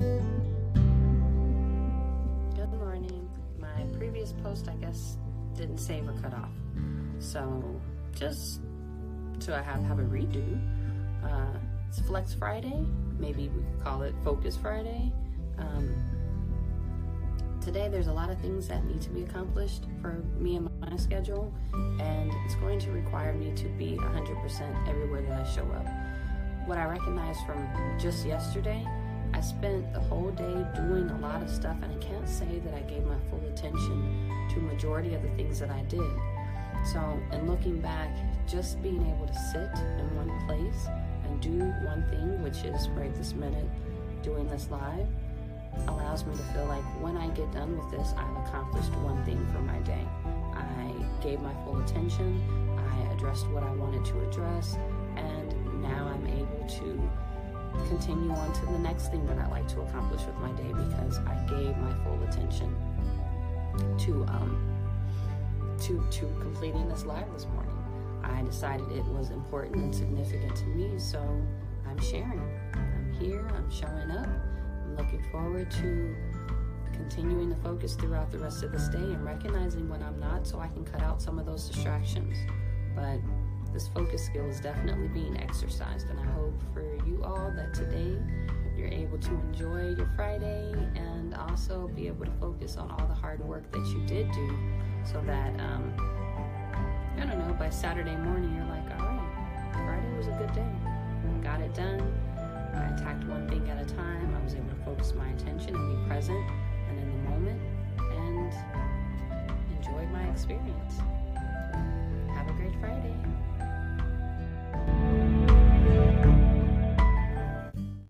Good morning. My previous post, I guess, didn't save or cut off. So, just so I have, have a redo, uh, it's Flex Friday. Maybe we could call it Focus Friday. Um, today, there's a lot of things that need to be accomplished for me and my schedule, and it's going to require me to be 100% everywhere that I show up. What I recognize from just yesterday I spent the whole day doing a lot of stuff, and I can't say that I gave my full attention to majority of the things that I did. So, in looking back, just being able to sit in one place and do one thing, which is right this minute doing this live, allows me to feel like when I get done with this, I've accomplished one thing for my day. I gave my full attention, I addressed what I wanted to address, continue on to the next thing that I like to accomplish with my day because I gave my full attention to um to to completing this live this morning. I decided it was important and significant to me, so I'm sharing. I'm here, I'm showing up. I'm looking forward to continuing the focus throughout the rest of this day and recognizing when I'm not so I can cut out some of those distractions. But this focus skill is definitely being exercised, and I hope for you all that today you're able to enjoy your Friday and also be able to focus on all the hard work that you did do so that, um, I don't know, by Saturday morning you're like, all right, Friday was a good day. Got it done. I attacked one thing at a time. I was able to focus my attention and be present and in the moment and enjoy my experience.